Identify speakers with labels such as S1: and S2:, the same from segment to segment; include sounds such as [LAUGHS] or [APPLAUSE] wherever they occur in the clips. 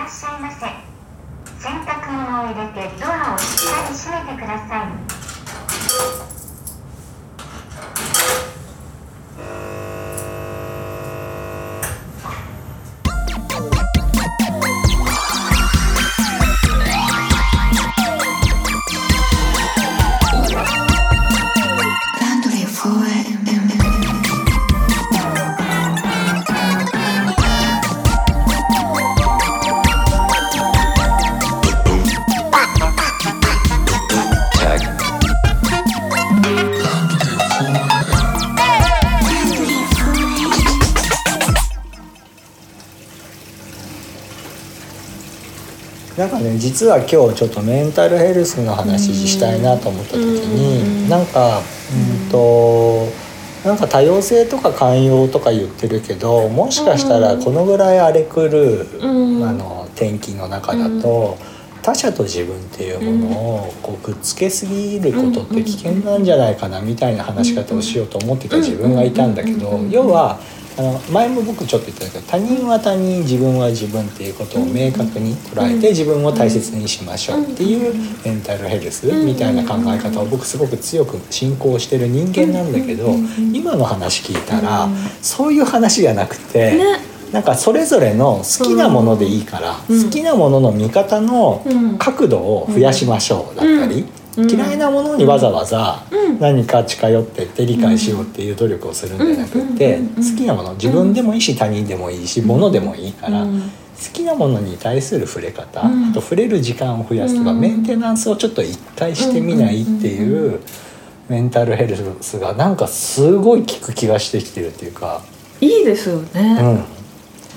S1: らっしゃいませ。洗濯物を入れてドアをしっかり閉めてください。
S2: なんかね実は今日ちょっとメンタルヘルスの話したいなと思った時になんかうんとなんか多様性とか寛容とか言ってるけどもしかしたらこのぐらい荒れ狂う
S3: うん。
S2: あの天気の中だと他者と自分っていうものをこうくっつけすぎることって危険なんじゃないかなみたいな話し方をしようと思ってた自分がいたんだけど要はあの前も僕ちょっと言ったけど他人は他人自分は自分っていうことを明確に捉えて自分を大切にしましょうっていうメンタルヘルスみたいな考え方を僕すごく強く信仰してる人間なんだけど今の話聞いたらそういう話じゃなくて。
S3: ね。
S2: なんかそれぞれの好きなものでいいから、
S3: うん。
S2: 好きなものの見方の
S3: うん。
S2: 角度を増やしましょうだったり、
S3: うん
S2: 嫌いなものにわざわざ。
S3: うん。
S2: 何か近寄ってって理解しようっていう努力をするんじゃなくって
S3: うん
S2: 好きなもの自分でもいいし他人でもいいし物でもいいから
S3: うん。
S2: 好きなものに対する触れ方
S3: うん。
S2: あと触れる時間を増やすとか
S3: うん。
S2: メンテナンスをちょっと一回してみないっていうメンタルヘルスがなんかすごい効く気がしてきてるっていうか。
S3: いいですよね、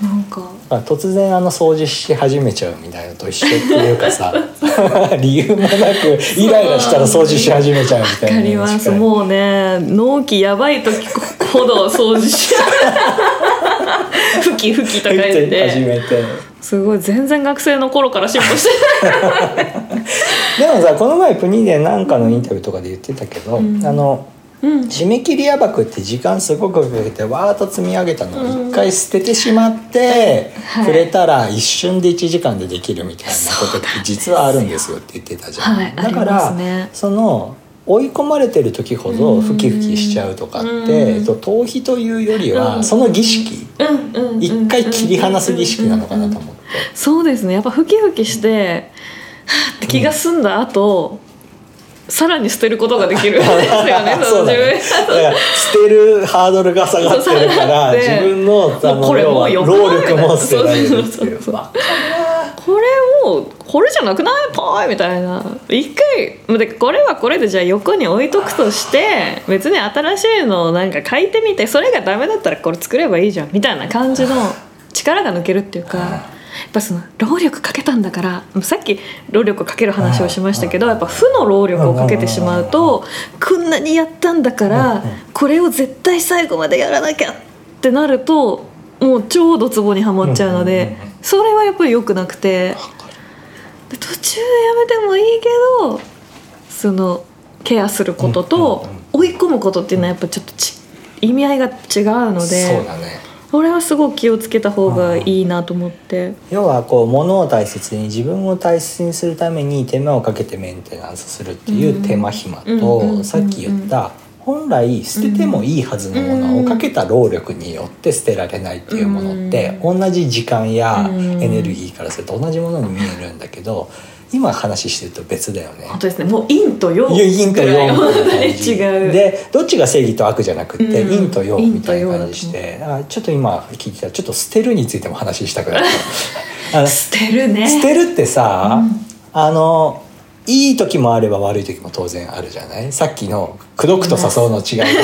S2: うん。
S3: なんか
S2: まあ、突然あの掃除し始めちゃうみたいなのと一緒っていうかさ [LAUGHS] 理由もなくイライラしたら掃除し始めちゃうみた
S3: わか
S2: いな
S3: ります
S2: う
S3: もうね納期やばい時ほど掃除し [LAUGHS] ふきふきとか言っ
S2: 始
S3: て
S2: めて。
S3: すごい全然学生の頃から進歩して [LAUGHS]
S2: でもさこの前プニでなんかのインタビューとかで言ってたけど、
S3: うん。
S2: あの締め切りやばくって時間すごくかけてわーっと積み上げたのを一回捨ててしまって、
S3: はい。
S2: 触れたら一瞬で1時間でできるみたいなことって実はあるんですよって言ってたじゃん。
S3: はい
S2: だから、
S3: すね。
S2: その追い込まれてる時ほどフキフキしちゃうとかって、逃避というよりは、
S3: うん。
S2: その儀式。一回切り離す儀式なのかなと思って。
S3: そうですね。やっぱふきふきしてって気が済んだ後、さらに捨てることができる。んですよね。そ
S2: そうだね。[LAUGHS] 捨てるハードルが下がってるから [LAUGHS] 自分の
S3: これも
S2: 労力も捨てられるっていう。[LAUGHS]
S3: これもうこれじゃなくない？ぽいみたいな。一回でこれはこれでじゃあ横に置いとくとして別に新しいのをなんか書いてみてそれがダメだったらこれ作ればいいじゃん。みたいな感じの力が抜けるっていうか。やっぱその労力かけたんだからさっき労力かける話をしましたけどやっぱ負の労力をかけてしまうとこんなにやったんだからこれを絶対最後までやらなきゃってなるともう超ドツボにはまっちゃうのでそれはやっぱり良くなくて。で途中でやめてもいいけどそのケアすることと追い込むことっていうのはやっぱちょっとち意味合いが違うの
S2: そう
S3: で
S2: だね
S3: これはすごく気をつけた方がいいなと思って。
S2: 要はこう物を大切に自分を大切にするために手間をかけてメンテナンスするっていう手間暇とさっき言った本来捨ててもいいはずのものをかけた労力によって捨てられないっていうものって同じ時間や
S3: うん
S2: エネルギーからすると同じものに見えるんだけど今話してると別だよね。
S3: 本当ですね。もう陰と陽
S2: 陰と陽みたいな [LAUGHS]
S3: 違う。
S2: でどっちが正義と悪じゃなくて、
S3: うん。
S2: 陰と陽みたいな感じしてあちょっと今聞いてたらちょっと捨てるについても話したくなった
S3: 捨てるね。
S2: 捨てるってさ、あのいい時もあれば悪い時も当然あるじゃない？さっきの「口説くと誘う」の違いぐらい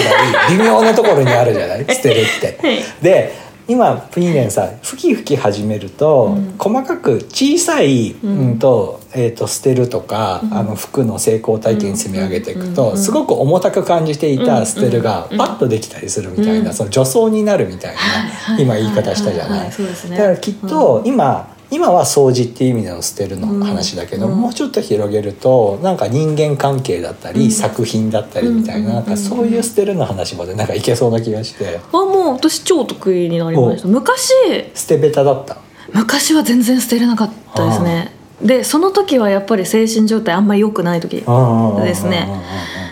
S2: 微妙なところにあるじゃない？捨てるって。
S3: はい。
S2: で今プニネンさふきふき始めると、
S3: うん。
S2: 細かく小さい、
S3: う
S2: うんんとえー、と捨てるとか、あの服の成功体験積み上げていくと、
S3: うん。
S2: すごく重たく感じていた捨てるが
S3: うん。
S2: パッとできたりするみたいな、
S3: うん。
S2: その助走になるみたいな、
S3: はい。
S2: 今言い方したじゃない。だからきっと今、今は掃除っていう意味での捨てるの話だけど、
S3: うん。
S2: もうちょっと広げるとなんか人間関係だったり、
S3: うん。
S2: 作品だったりみたいな,、
S3: うん
S2: なんかそういう捨てるの話までなんかいけそうな気がして。
S3: あもう私超得意になりました。昔
S2: 捨てベタだった。
S3: 昔は全然捨てれなかったですね。でその時はやっぱり精神状態あんまり良くない時ですね。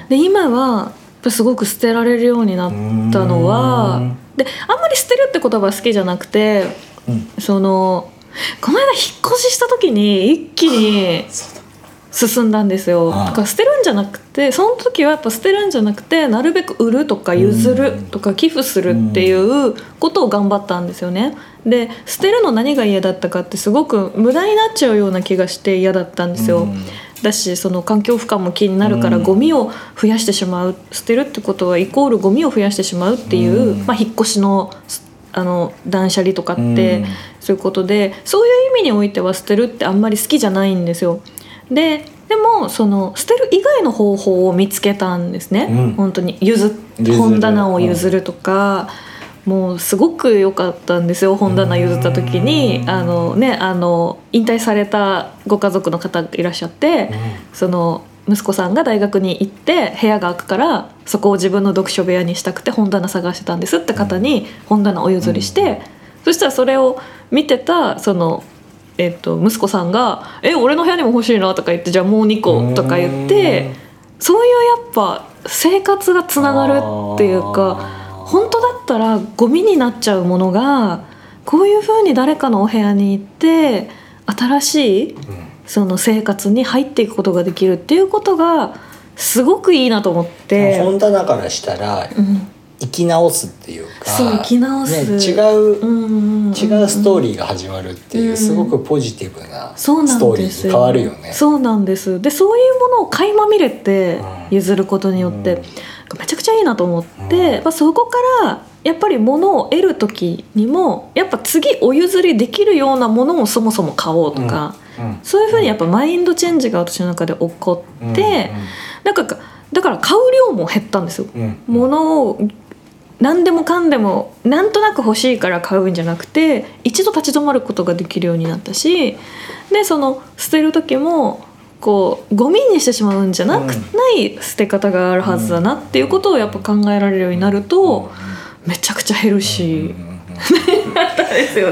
S3: で今はすごく捨てられるようになったのは
S2: うん。
S3: であんまり捨てるって言葉好きじゃなくて
S2: うん。
S3: その [LAUGHS] この間引っ越しした時に一気に進んだんですよ。だから捨てるんじゃなくてその時はやっぱ捨てるんじゃなくてなるべく売るとか譲るとか寄付するっていうことを頑張ったんですよね。で捨てるの何が嫌だったかってすごく無駄になっちゃうような気がして嫌だったんですよ、
S2: うん。
S3: だしその環境負荷も気になるから
S2: うん。
S3: ゴミを増やしてしまう。捨てるってことはイコールゴミを増やしてしまうっていう、
S2: うん。
S3: まあ、引っ越しのあの断捨離とかって、
S2: うん。
S3: そういうことでそういう意味においては捨てるってあんまり好きじゃないんですよ。ででもその捨てる以外の方法を見つけたんですね、
S2: うん。
S3: 本当に。譲本棚を譲るとか、もうすごく良かったんですよ。本棚譲った時に
S2: うん
S3: あのねあの引退されたご家族の方がいらっしゃって、その息子さんが大学に行って部屋が空くからそこを自分の読書部屋にしたくて本棚探してたんですって方に本棚お譲りして、そしたらそれを見てたその、えっと、息子さんが「え俺の部屋にも欲しいな」とか言って「じゃあもう2個」とか言ってそういうやっぱ生活がつながるっていうか本当だったらゴミになっちゃうものがこういうふうに誰かのお部屋に行って新しいその生活に入っていくことができるっていうことがすごくいいなと思って。
S2: 本棚からしたら
S3: うん。
S2: 生き直すっていうか
S3: そう生き直す。
S2: ね、違う、
S3: うんうんうん
S2: 違うストーリーが始まるっていう、
S3: うん。
S2: すごくポジティブな
S3: そうな
S2: ストーリ
S3: んですよ
S2: ーに変わるよね。
S3: そうなんです。でそういうものを垣間見れて
S2: うん。
S3: 譲ることによって、
S2: うん。
S3: めちゃくちゃいいなと思って、
S2: うん。
S3: まあ、そこからやっぱり物を得る時にもやっぱ次お譲りできるようなものをそもそも買おうとか、
S2: うん
S3: そういうふうにやっぱマインドチェンジが私の中で起こ
S2: うん
S3: って、なんかだから買う量も減ったんですよ。物を何でもかんでもなんとなく欲しいから買うんじゃなくて一度立ち止まることができるようになったしでその捨てる時もこうゴミにしてしまうんじゃなく、
S2: うん
S3: ない捨て方があるはずだなっていうことをやっぱ考えられるようになると、めちゃくちゃ減るし、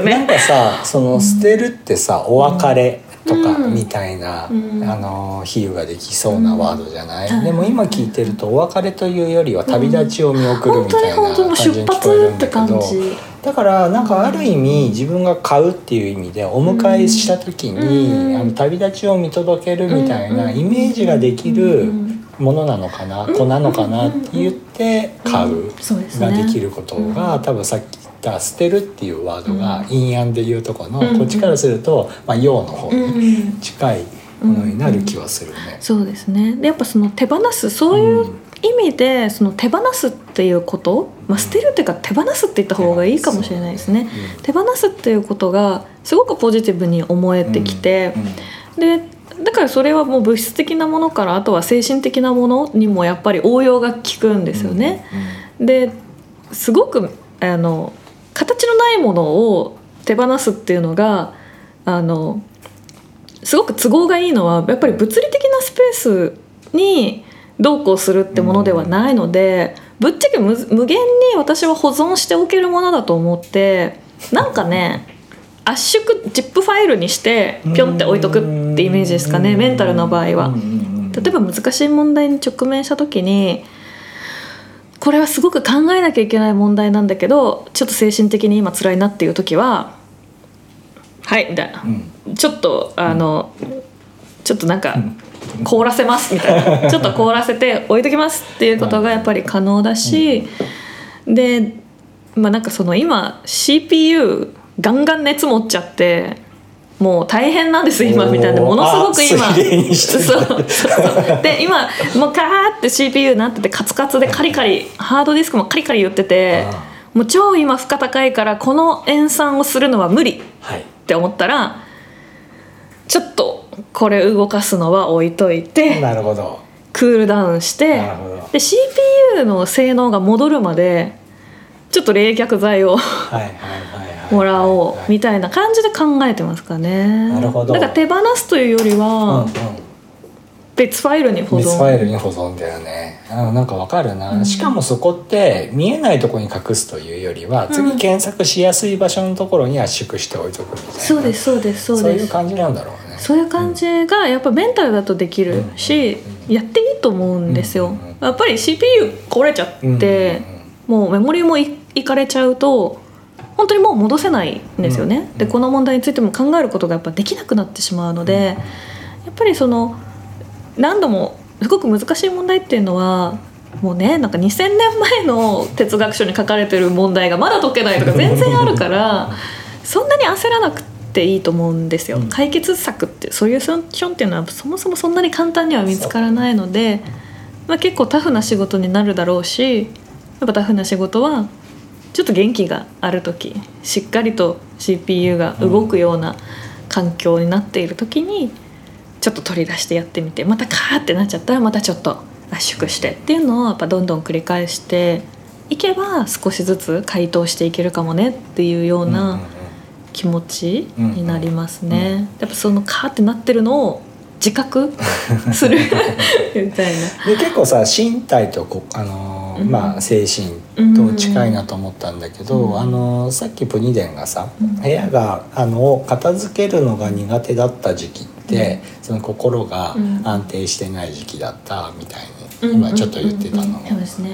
S2: なんかさその捨てるってさ、お別れとか
S3: うん
S2: みたいな、
S3: うん。
S2: あの比喩ができそうなワードじゃない、
S3: うん。
S2: でも今聞いてるとお別れというよりは旅立ちを見送るみたいな感じに
S3: 出
S2: 聞こえる
S3: 発って
S2: んだけど
S3: 感じ。
S2: だからなんかある意味自分が買うっていう意味でお迎えした時に、
S3: うん。
S2: あの旅立ちを見届けるみたいな
S3: うん。
S2: イメージができる
S3: うん。
S2: ものなのかな、
S3: うん
S2: 子なのかな？って言って買うができることが、多分さっき言った「捨てる」っていうワードが陰陽でいうとこの、
S3: うん。
S2: こっちからすると、まあ、陽の方に
S3: うん。
S2: 近いものになる気はするね。
S3: そうですね。でやっぱその手放すそういう意味でその手放すっていうこと、まあ、捨てるっていうか手放すって言った方がいいかもしれないですね。
S2: うん。
S3: 手放すっていうことがすごくポジティブに思えてきて、でだからそれはもう物質的なものからあとは精神的なものにもやっぱり応用が効くんですよね。ですごくあの形のないものを手放すっていうのがあのすごく都合がいいのはやっぱり物理的なスペースにどうこうするってものではないので、ぶっちゃけ無無限に私は保存しておけるものだと思ってなんかね圧縮 ZIP ファイルにしてピョンって置いとくってイメージですかねメンタルの場合は。例えば難しい問題に直面した時にこれはすごく考えなきゃいけない問題なんだけどちょっと精神的に今辛いなっていう時は「はい」みたいな。
S2: うん。
S3: ちょっとあのちょっとなんか凍らせますみたいな。[LAUGHS] ちょっと凍らせて置いときますっていうことがやっぱり可能だしでまあなんかその今 CPU ガンガン熱持っちゃってもう大変なんです今みたいな。ものすごく今。で今もうカーって CPU なっててカツカツでカリカリハードディスクもカリカリ言ってて
S2: あ
S3: もう超今負荷高いからこの演算をするのは無理
S2: はい。
S3: って思ったらちょっとこれ動かすのは置いといて
S2: なるほど。
S3: クールダウンしてで CPU の性能が戻るまでちょっと冷却剤を
S2: はいはいはいはい
S3: もらおう
S2: はい
S3: みたいな感じで考えてますかね。
S2: なるほど。
S3: だから手放すというより
S2: うん
S3: は、別ファイルに保
S2: 別ファイル
S3: 存
S2: に保存だよね。あなんかわかるな、
S3: うん。
S2: しかもそこって見えないところに隠すというよりは次検索しやすい場所のところに圧縮して置いとくみたいな。
S3: そうですそうですそう
S2: そう
S3: です
S2: いう感じなんだろうね。
S3: そういう感じがやっぱメンタルだとできるし、やっていいと思うんですよ、
S2: うんうん
S3: やっぱり CPU 壊れちゃって、もうメモリもいいかれちゃうと本当にもう戻せないんですよね、
S2: うん。
S3: でこの問題についても考えることがやっぱできなくなってしまうので、やっぱりその何度もすごく難しい問題っていうのはもうねなんか2000年前の哲学書に書かれてる問題がまだ解けないとか全然あるから [LAUGHS] そんなに焦らなくていいと思うんですよ、
S2: うん。
S3: 解決策ってソリューションっていうのはそもそもそんなに簡単には見つからないので、まあ、結構タフな仕事になるだろうしやっぱタフな仕事はちょっと元気がある時しっかりと CPU が動くような環境になっている時にちょっと取り出してやってみてまたカーってなっちゃったらまたちょっと圧縮してっていうのをやっぱどんどん繰り返していけば少しずつ回答していけるかもねっていうような気持ちになりますね。やっぱそのカーってなってるのを自覚する [LAUGHS] みたいな。
S2: で結構さ身体とこあのー
S3: うん。
S2: まあ精神と近いなと思ったんだけど、
S3: うん。
S2: あのーさっきプニデンがさ、
S3: うん。
S2: 部屋があの片付けるのが苦手だった時期って、その心が
S3: うん。
S2: 安定してない時期だったみたい
S3: うん。
S2: に今ちょっと言ってたの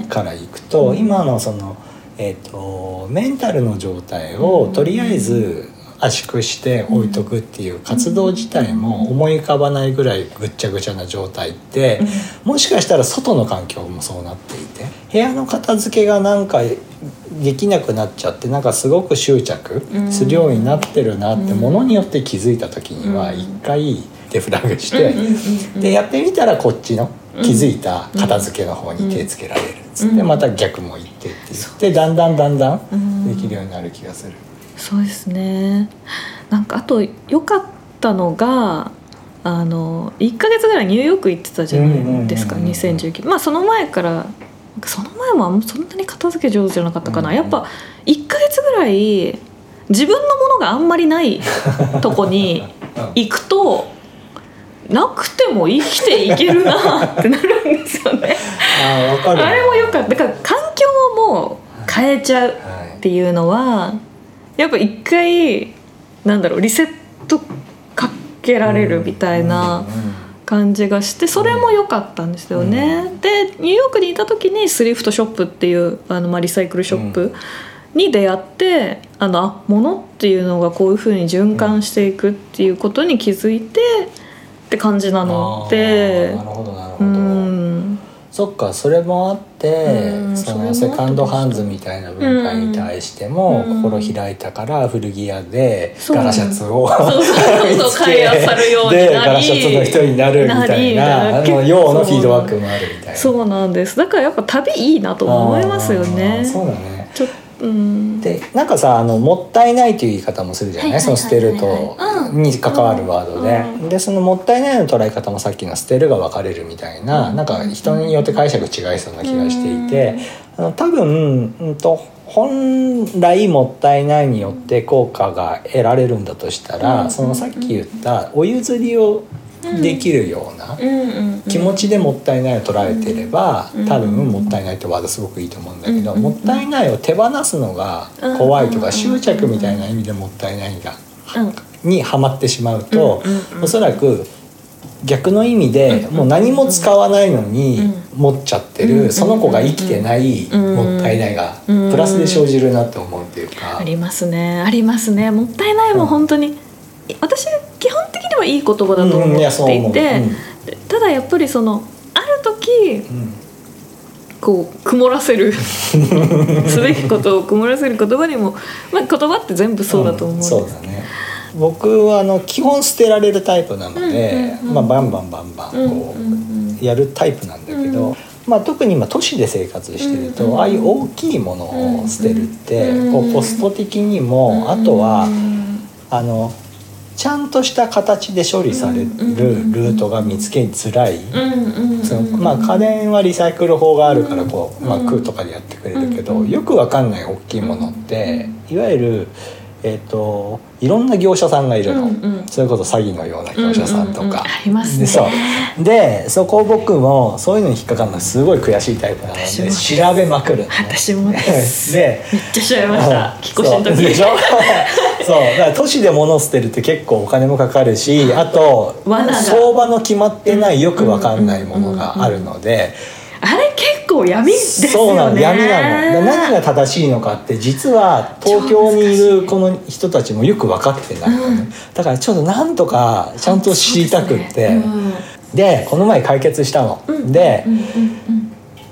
S2: からいくと今のその、えー、とメンタルの状態をとりあえず圧縮して置いとくっていう活動自体も思い浮かばないぐらいぐっちゃぐちゃな状態ってもしかしたら外の環境もそうなっていて部屋の片付けがなんかできなくなっちゃってなんかすごく執着するようになってるなってものによって気づいた時には一回デフラグしてでやってみたらこっちの気づいた片付けの方に手つけられるっつってまた逆も行ってって言ってだんだんだんだん。できるようになる気がする。
S3: そうですね。なんかあと良かったのがあの1ヶ月ぐらいニューヨーク行ってたじゃないですか
S2: うんうんうんうん
S3: 2019まあその前からその前もそんなに片付け上手じゃなかったかな、
S2: うん。うん
S3: やっぱ1ヶ月ぐらい自分のものがあんまりないとこに [LAUGHS] 行くとなくても生きていけるなってなるんですよね。[LAUGHS]
S2: あ
S3: あれも良かった。だから環境をもう変えちゃう
S2: はい
S3: っていうのはやっぱ一回なんだろうリセットかけられるみたいな感じがしてそれも良かったんですよね。でニューヨークにいた時にスリフトショップっていうあの、まあ、リサイクルショップに出会ってあのあ物っていうのがこういうふうに循環していくっていうことに気づいてって感じなので。
S2: なるほどなるほ
S3: う
S2: ど、
S3: ん。
S2: そっかそれもあっそのセカンドハンズみたいな文化に対しても
S3: うん。
S2: 心開いたから古着屋でガラシャツを見つけ
S3: 買いあさるようになり
S2: でガラシャツの人になるみたいなあの用のフィードバックもあるみたいな。
S3: そうなんです。だからやっぱ旅いいなと思いますよ
S2: あ
S3: ね
S2: ーそうだね。
S3: ちょうん
S2: でなんかさあのもったいないという言い方もするじゃない,、その捨てると、に関わるワードで、
S3: うん。
S2: でそのもったいないの捉え方もさっきの捨てるが分かれるみたいな、なんか人によって解釈違いそうな気がしていて、あの多分、うん、と本来もったいないによって効果が得られるんだとしたら、
S3: うん。
S2: そのさっき言ったお譲りをできるような。気持ちでもったいないを捉えてれば、
S3: うん。
S2: 多分もったいないってワードすごくいいと思うんだけど、
S3: うん
S2: もったいないを手放すのが怖いとか、
S3: うん
S2: 執着みたいな意味でもったいないが、
S3: うん。
S2: にはまってしまうと、おそらく逆の意味でもう何も使わないのに持っちゃってる、
S3: うん
S2: その子が生きてない
S3: うん
S2: もったいないが
S3: うん
S2: プラスで生じるなって思うっていうか。
S3: ありますね。ありますね。もったいないも本当に。私基本的にはいい言葉だと思っていてただやっぱりそのある時
S2: うん。
S3: こう曇らせる [LAUGHS] すべきことを曇らせる言葉にも、まあ、言葉って全部そうだと思う。んです、
S2: そうだね。僕はあの基本捨てられるタイプなので、
S3: うんうんうん。
S2: まあ、バンバンバンバンこう、
S3: うんうん
S2: やるタイプなんだけど、
S3: うん。
S2: まあ、特に今都市で生活してると、
S3: うん
S2: ああいう大きいものを捨てるって、
S3: うん
S2: こうコスト的にも、あとはあのちゃんとした形で処理されるルートが見つけづらい。そのまあ、家電はリサイクル法があるからこう、まあ、空とかでやってくれるけど、よくわかんない大きいものっていわゆる、えー、といろんな業者さんがいるの、
S3: うんうん。
S2: それこそ詐欺のような業者さんとか、
S3: うんうんうん。ありますね。
S2: でそう。でそこを僕もそういうのに引っかかるのすごい悔しいタイプなので調べまくるのね、
S3: 私もです。
S2: で
S3: めっちゃ調べました。引っ越しの時
S2: でしょ？[LAUGHS] そう。だから都市で物を捨てるって結構お金もかかるしあと相場の決まってないよくわかんないものがあるので。
S3: あれ結構闇ですよね。
S2: そうなの。闇なの。だ何が正しいのかって実は [LAUGHS] 東京にいるこの人たちもよく分かってないのね、だからちょっとなんとかちゃんと知りたくって。で,、
S3: うん
S2: この前解決したの、
S3: うん。
S2: で
S3: うん。うん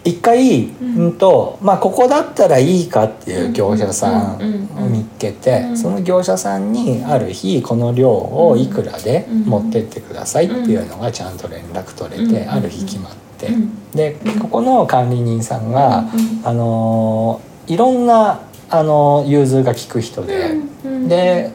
S2: 一回、うん。とまあ、ここだったらいいかっていう業者さ
S3: うん
S2: を見っけて
S3: うん。
S2: その業者さんにある日この量をいくらで持ってってくださいっていうのがちゃんと連絡取れて
S3: うん。
S2: ある日決まって。
S3: うん。
S2: でここの管理人さんが
S3: うん。
S2: あのいろんなあの融通が利く人でで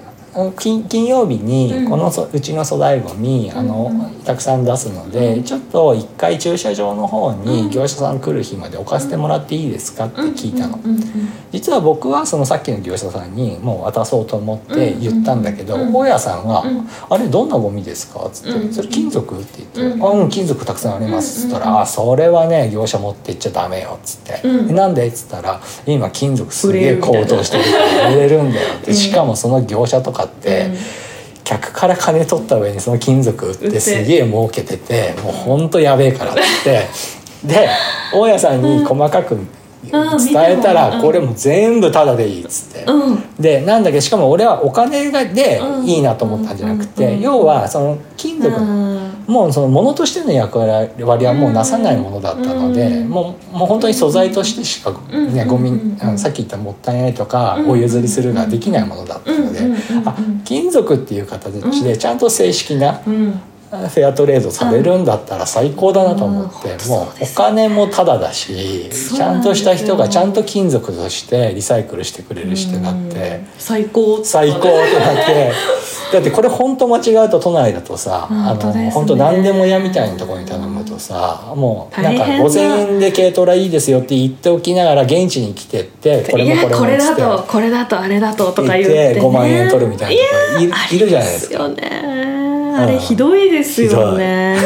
S2: 金金曜日に
S3: うん。
S2: このそうちの粗大ごみあのたくさん出すのでちょっと一回駐車場の方に業者さん来る日まで置かせてもらっていいですか？って聞いたの。
S3: うんうんうん
S2: 実は僕はそのさっきの業者さんにもう渡そうと思って言ったんだけど
S3: うん
S2: 大家さんが
S3: うん「
S2: あれどんなゴミですか?」っつって
S3: うん「
S2: それ金属?」って言って「
S3: うん
S2: あうん金属たくさんあります」っつった
S3: うん
S2: ら「あそれはね業者持ってっちゃダメよ」っつってなんで?」っつったら「今金属すげえ高騰してるから売れるんだよ」って。しかもその業者とかって客から金取った上にその金属売っ
S3: てて
S2: すげえ儲けててもうほんとやべえからって [LAUGHS] で大家さんに細かく伝えたら
S3: うん。
S2: これもう全部タダでいいっつって。
S3: うん。うん
S2: でなんだけどしかも俺はお金がで
S3: うん。
S2: いいなと思ったんじゃなく
S3: うん。
S2: て要はその金属
S3: うん。
S2: もうその物としての役割はもうなさないものだったので
S3: うん。
S2: もうもう本当に素材としてしかね
S3: うん。
S2: ゴミさっき言ったもったいないとか
S3: うん。
S2: お譲りするができないものだったのであ金属っていう形でちゃんと正式な
S3: うん
S2: フェアトレードされるんだったら最高だなと思って、
S3: うん。
S2: もうお金もタダだしちゃんとした人がちゃんと金属としてリサイクルしてくれるしって。なって。
S3: 最高
S2: 最高ってなってだってこれ本当間違うと都内だとさ、あ
S3: 本当ですね。
S2: の本当何でも屋みたいなところに頼むとさもうなんか
S3: 大変だ
S2: 5,000円で軽トラいいですよって言っておきながら現地に来てってこれ
S3: い
S2: もこれも
S3: やこれだとこれだとあれだととか
S2: 言っ
S3: て、ね、
S2: て5万円取るみたいなとこいるいるじゃないですか。
S3: ありますよねあれひどいですよね。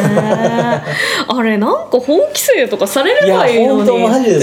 S3: あれなんか法規制とかされればいいのにって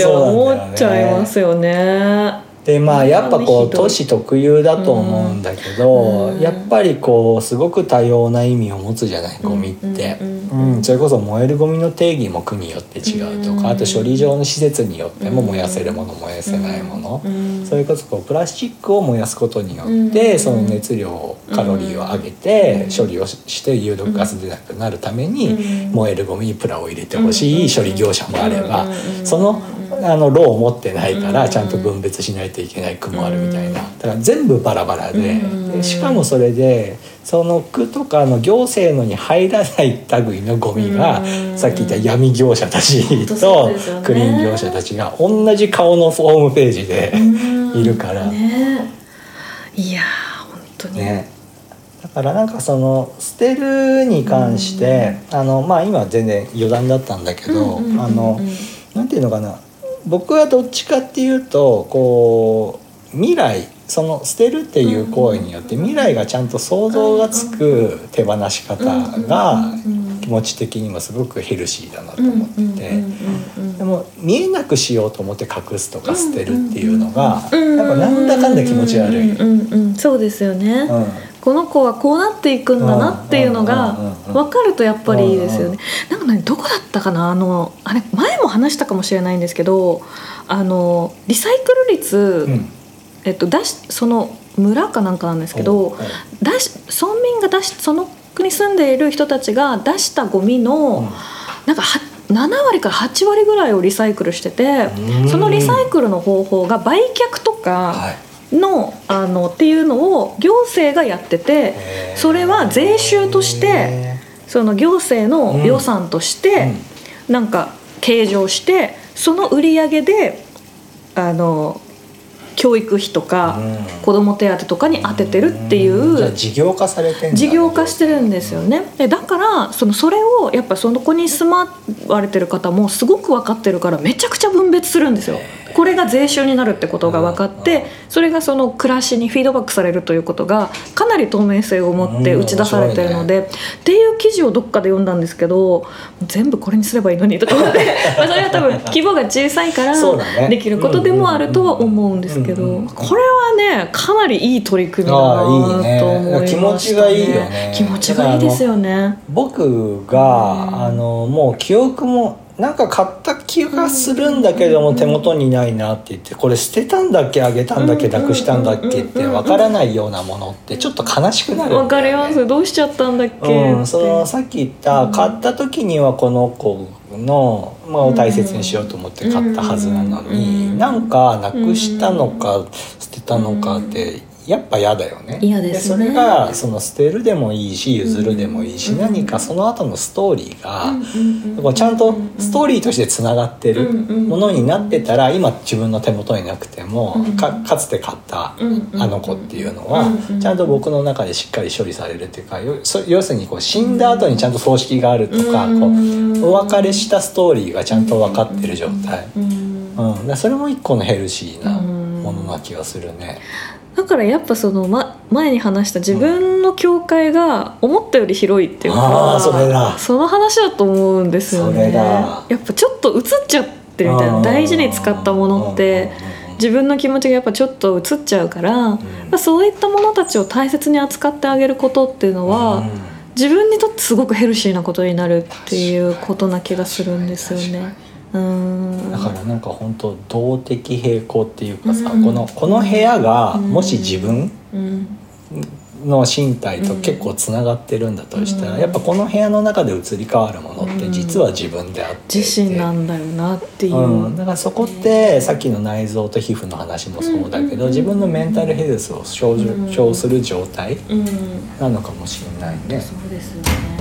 S3: 思
S2: ね
S3: っちゃいますよね。
S2: でまあやっぱこう都市特有だと思うんだけど、
S3: うん。
S2: やっぱりこうすごく多様な意味を持つじゃないゴミって、
S3: うん
S2: うんそれこそ燃えるゴミの定義も区によって違うとか、
S3: うん。
S2: あと処理場の施設によっても燃やせるもの燃やせないもの、
S3: うん。
S2: それこそこうプラスチックを燃やすことによって、
S3: うん。
S2: その熱量カロリーを上げて、
S3: うん。
S2: 処理をして有毒ガス出なくなるために、
S3: うん。
S2: 燃えるゴミにプラを入れてほしい処理業者もあれば、
S3: うん。
S2: そのあのローを持ってないから
S3: うん。
S2: ちゃんと分別しないといけない区もあるみたいな。だから全部バラバラで
S3: うん。
S2: でしかもそれでその区とかの行政のに入らない類のゴミが
S3: うん。
S2: さっき言った闇業者たちとクリーン業者たちが同じ顔のホームページでいるから。
S3: ね。いやー本当に、
S2: ね、だからなんかその捨てるに関して、あのまあ今は全然余談だったんだけど、
S3: うんうんうんうん。
S2: あのなんていうのかな。僕はどっちかっていうとこう未来その捨てるっていう行為によって未来がちゃんと想像がつく手放し方が気持ち的にもすごくヘルシーだなと思ってて。でも見えなくしようと思って隠すとか捨てるっていうのがやっぱなんだかんだ気持ち悪い。
S3: そうですよね、
S2: うん。
S3: この子はこうなっていくんだなっていうのが分かるとやっぱりいいですよね。なんかねどこだったかな？あのあれ前も話したかもしれないんですけどあのリサイクル率、
S2: うん
S3: えっと、出しその村かなんかなんですけど出し村民が出しその国に住んでいる人たちが出したゴミの、なんかは7割から8割ぐらいをリサイクルしてて
S2: うん。
S3: そのリサイクルの方法が売却とか。
S2: はい。
S3: のあのっていうのを行政がやっててそれは税収としてその行政の予算としてなんか計上してその売り上げであの教育費とか
S2: うん。
S3: 子ども手当とかに当ててるってい
S2: じゃあ
S3: う
S2: 事業化されて
S3: 事業化してるんですよね。でだからそのそれをやっぱその子に住まわれてる方もすごく分かってるからめちゃくちゃ分別するんですよ。
S2: へ
S3: これが税収になるってことが分かってそれがその暮らしにフィードバックされるということがかなり透明性を持って打ち出されてるので、っていう記事をどっかで読んだんですけど全部これにすればいいのにとか思って。[LAUGHS] まあそれは多分規模が小さいからできることでもあるとは思うんですけどこれはねかなりいい取り組みだなと思いました、ね、
S2: 気持ちがいいよね。
S3: 気持ちがいいですよね。
S2: 僕が、あのもう記憶もなんか買った気がするんだけども手元にないなって言ってこれ捨てたんだっけあげたんだっけなくしたんだっけってわからないようなものってちょっと悲しくなるんだよね。
S3: わかります。どうしちゃったんだっけ、
S2: うん、そのさっき言った買った時にはこの子の、まあ、を大切にしようと思って買ったはずなのに、
S3: うん。
S2: なんかなくしたのか捨てたのかってやっぱ嫌だよね。
S3: 嫌ですね。
S2: それがその捨てるでもいいし譲るでもいいし、何かその後のストーリーが、こうちゃんとストーリーとしてつながってるものになってたら今自分の手元になくても、かかつて買ったあの子っていうのはちゃんと僕の中でしっかり処理されるっていうか要するにこう死んだ後にちゃんと葬式があるとか、こうお別れしたストーリーがちゃんと分かってる状態、うんそれも一個のヘルシーなものな気がするね。
S3: だからやっぱその、ま、前に話した自分の境界が思ったより広いっていうか、
S2: あーそれだ。
S3: その話だと思うんですよね。やっぱちょっと映っちゃってるみたいな大事に使ったものって
S2: うん。
S3: 自分の気持ちがやっぱちょっと映っちゃうから、まあそういったものたちを大切に扱ってあげることっていうのは、
S2: うん。
S3: 自分にとってすごくヘルシーなことになるっていうことな気がするんですよね。うん。
S2: だからなんか本当動的平衡っていうかさ、
S3: うん。
S2: このこの部屋がもし自分
S3: うん。
S2: の身体と結構つながってるんだとしたら、
S3: うん。
S2: やっぱこの部屋の中で移り変わるものって実は自分であって。
S3: 自身なんだよなっていう。
S2: うん、だからそこってさっきの内臓と皮膚の話もそうだけど、自分のメンタルヘルスを象徴する状態
S3: うん。
S2: なのかもしれないね。
S3: そうですよね。